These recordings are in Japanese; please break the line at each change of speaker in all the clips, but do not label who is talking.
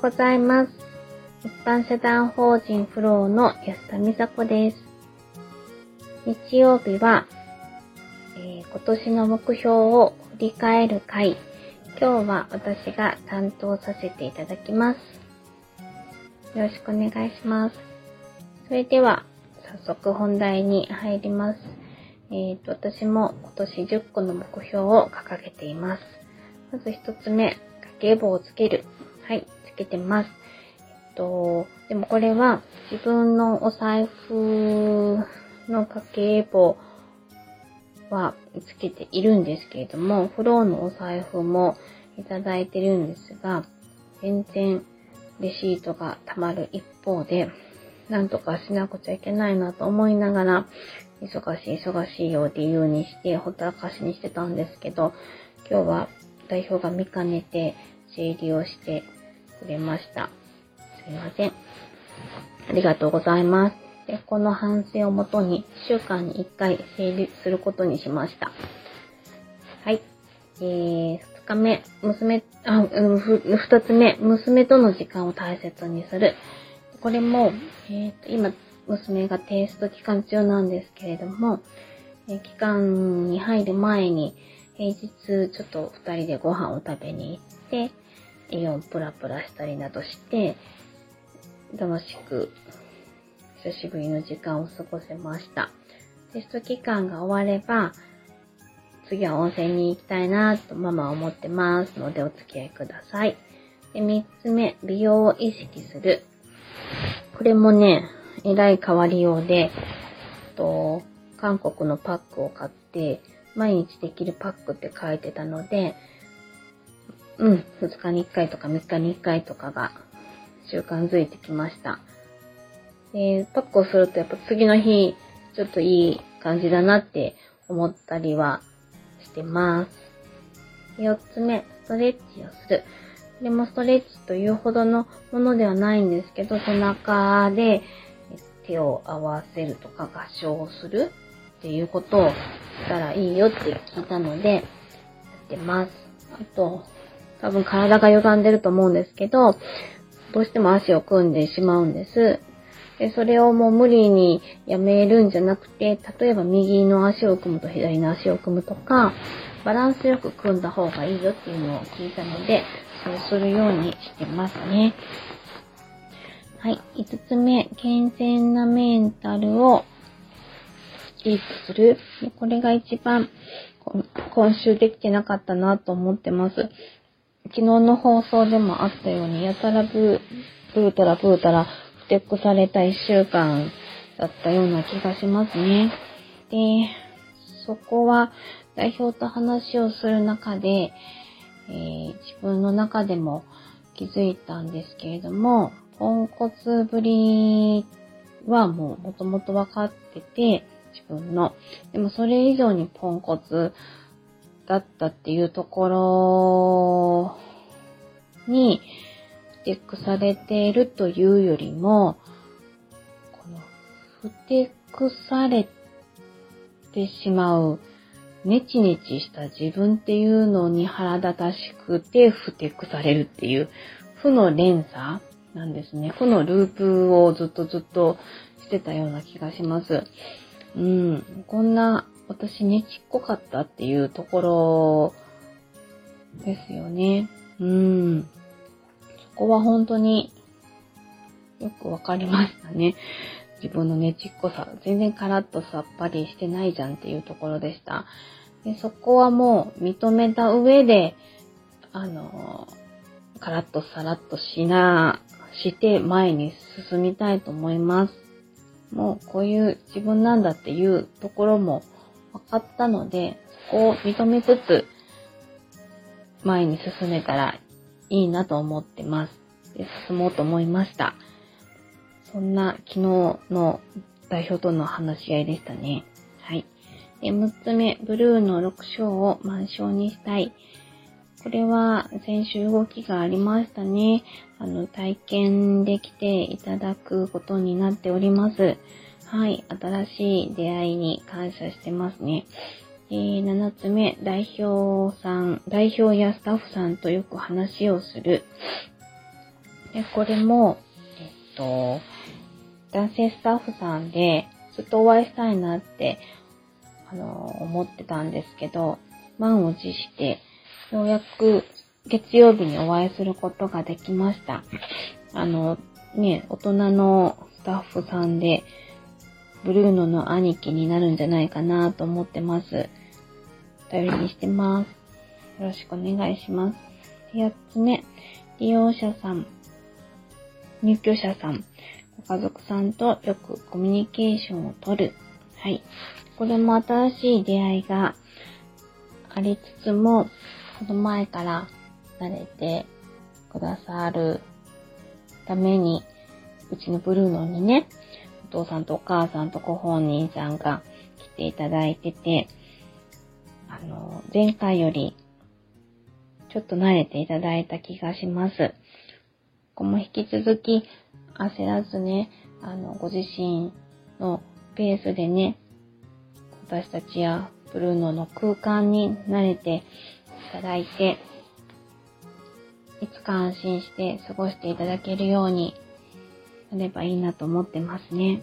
うございます。一般社団法人フローの安田美佐子です。日曜日は、えー、今年の目標を振り返る会。今日は私が担当させていただきます。よろしくお願いします。それでは、早速本題に入ります。えっ、ー、と、私も今年10個の目標を掲げています。まず一つ目、家計簿をつける。はい、つけてます。えっと、でもこれは自分のお財布の家計簿はつけているんですけれども、フローのお財布もいただいてるんですが、全然レシートが溜まる一方で、なんとかしなくちゃいけないなと思いながら、忙しい忙しいを理由にしてほったらかしにしてたんですけど、今日は代表が見かねて整理をしてくれました。すいません。ありがとうございます。で、この反省をもとに、1週間に1回整理することにしました。はい。えー、2日目、娘、あ、2つ目、娘との時間を大切にする。これも、え、ー、と、今、娘がテイスト期間中なんですけれども、え、期間に入る前に、平日ちょっと2人でご飯を食べに行って、イオンプラプラしたりなどして、楽しく、久しぶりの時間を過ごせました。テスト期間が終われば、次は温泉に行きたいなとママは思ってますのでお付き合いください。で、3つ目、美容を意識する。これもね、えらい変わりようで、と韓国のパックを買って、毎日できるパックって書いてたので、うん、2日に1回とか3日に1回とかが習慣づいてきました。で、パックをするとやっぱ次の日、ちょっといい感じだなって思ったりはしてます。4つ目、ストレッチをする。でもストレッチというほどのものではないんですけど、背中で手を合わせるとか合唱をするっていうことをしたらいいよって聞いたので、やってます。あと、多分体が歪んでると思うんですけど、どうしても足を組んでしまうんです。で、それをもう無理にやめるんじゃなくて、例えば右の足を組むと左の足を組むとか、バランスよく組んだ方がいいよっていうのを聞いたので、そうするようにしてますね。はい。5つ目、健全なメンタルをキープする。これが一番今週できてなかったなと思ってます。昨日の放送でもあったように、やたらブー、ブータラブータラ、ふてくされた一週間だったような気がしますね。で、そこは代表と話をする中で、えー、自分の中でも気づいたんですけれども、ポンコツぶりはもう元々分かってて、自分の。でもそれ以上にポンコツだったっていうところに、ふてくされているというよりも、この、ふてくされてしまう、ネチネチした自分っていうのに腹立たしくてふてくされるっていう負の連鎖なんですね。負のループをずっとずっとしてたような気がします。うん。こんな私ねちっこかったっていうところですよね。うん。そこは本当によくわかりましたね。自分のねちっこさ。全然カラッとさっぱりしてないじゃんっていうところでした。でそこはもう認めた上で、あの、カラッとさらっとしな、して前に進みたいと思います。もうこういう自分なんだっていうところも分かったので、そこを認めつつ、前に進めたらいいなと思ってます。で進もうと思いました。そんな昨日の代表との話し合いでしたね。はい。で、6つ目、ブルーの6章を満章にしたい。これは先週動きがありましたね。あの、体験できていただくことになっております。はい、新しい出会いに感謝してますね。えー、7つ目、代表さん、代表やスタッフさんとよく話をする。で、これも、えっと、男性スタッフさんで、ずっとお会いしたいなって、あの、思ってたんですけど、満を持して、ようやく月曜日にお会いすることができました。あの、ね、大人のスタッフさんで、ブルーノの兄貴になるんじゃないかなと思ってます。頼りにしてます。よろしくお願いします。8つ目、利用者さん、入居者さん、ご家族さんとよくコミュニケーションをとる。はい。これも新しい出会いがありつつも、この前から慣れてくださるために、うちのブルーノにね、父さんとお母さんとご本人さんが来ていただいてて、あの、前回よりちょっと慣れていただいた気がします。ここも引き続き焦らずね、あの、ご自身のペースでね、私たちやブルーノの空間に慣れていただいて、いつか安心して過ごしていただけるようになればいいなと思ってますね。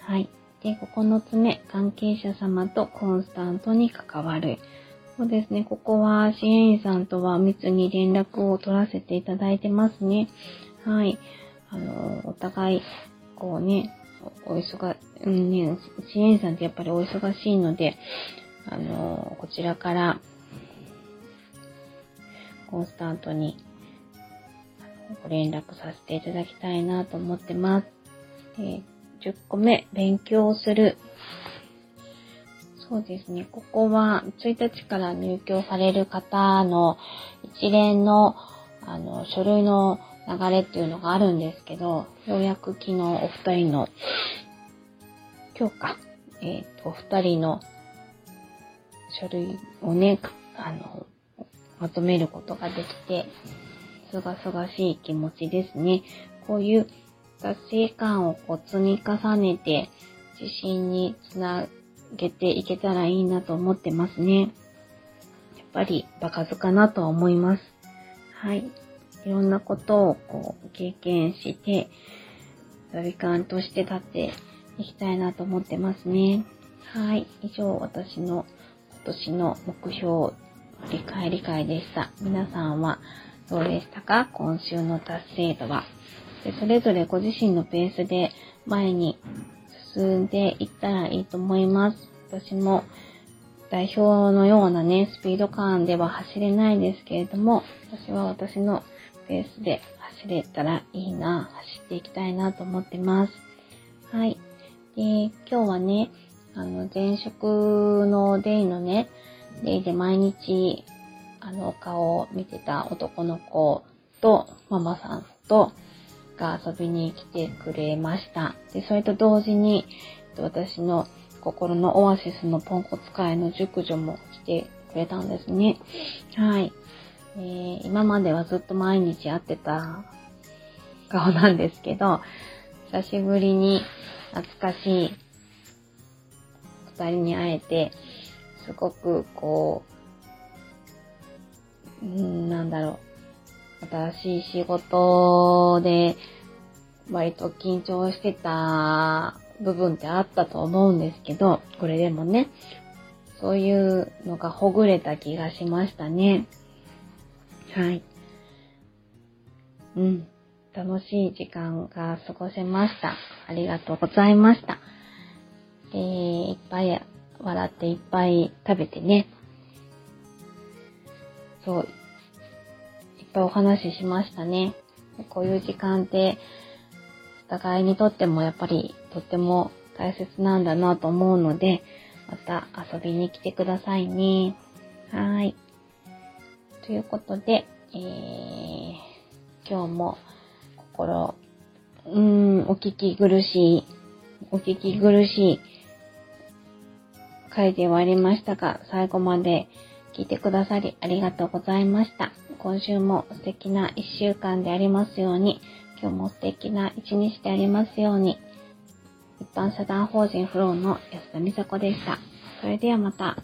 はい。で、9つ目、関係者様とコンスタントに関わる。そうですね、ここは支援員さんとは密に連絡を取らせていただいてますね。はい。あの、お互い、こうね、お忙、うんね、支援員さんってやっぱりお忙しいので、あの、こちらから、コンスタントに、ご連絡させていただきたいなと思ってます。で10個目、勉強する。そうですね。ここは1日から入居される方の一連のあの書類の流れっていうのがあるんですけど、ようやく昨日お二人の、今日か、えっ、ー、と、お二人の書類をね、あの、まとめることができて、すがすがしい気持ちですね。こういう達成感をこう積み重ねて、自信につなげていけたらいいなと思ってますね。やっぱり場数かなとは思います。はい。いろんなことをこう経験して、座ビカンとして立っていきたいなと思ってますね。はい。以上、私の今年の目標、振り返り会でした。皆さんはどうでしたか今週の達成度は。でそれぞれご自身のペースで前に進んでいったらいいと思います。私も代表のようなね、スピード感では走れないですけれども、私は私のペースで走れたらいいな、走っていきたいなと思ってます。はい。で、今日はね、あの、前職のデイのね、デイで毎日、あの、顔を見てた男の子と、ママさんと、が遊びに来てくれました。で、それと同時に、私の心のオアシスのポンコツ会の熟女も来てくれたんですね。はい。えー、今まではずっと毎日会ってた顔なんですけど、久しぶりに懐かしい二人に会えて、すごくこう、なんだろう。新しい仕事で割と緊張してた部分ってあったと思うんですけど、これでもね、そういうのがほぐれた気がしましたね。はい。うん。楽しい時間が過ごせました。ありがとうございました。えー、いっぱい笑っていっぱい食べてね。そう。いっぱいお話ししましたね。こういう時間って、お互いにとってもやっぱりとっても大切なんだなと思うので、また遊びに来てくださいね。はい。ということで、えー、今日も心、うん、お聞き苦しい、お聞き苦しい回ではありましたが、最後まで聞いてくださりありがとうございました。今週も素敵な一週間でありますように、今日も素敵な一日でありますように、一般社団法人フローの安田美佐子でした。それではまた。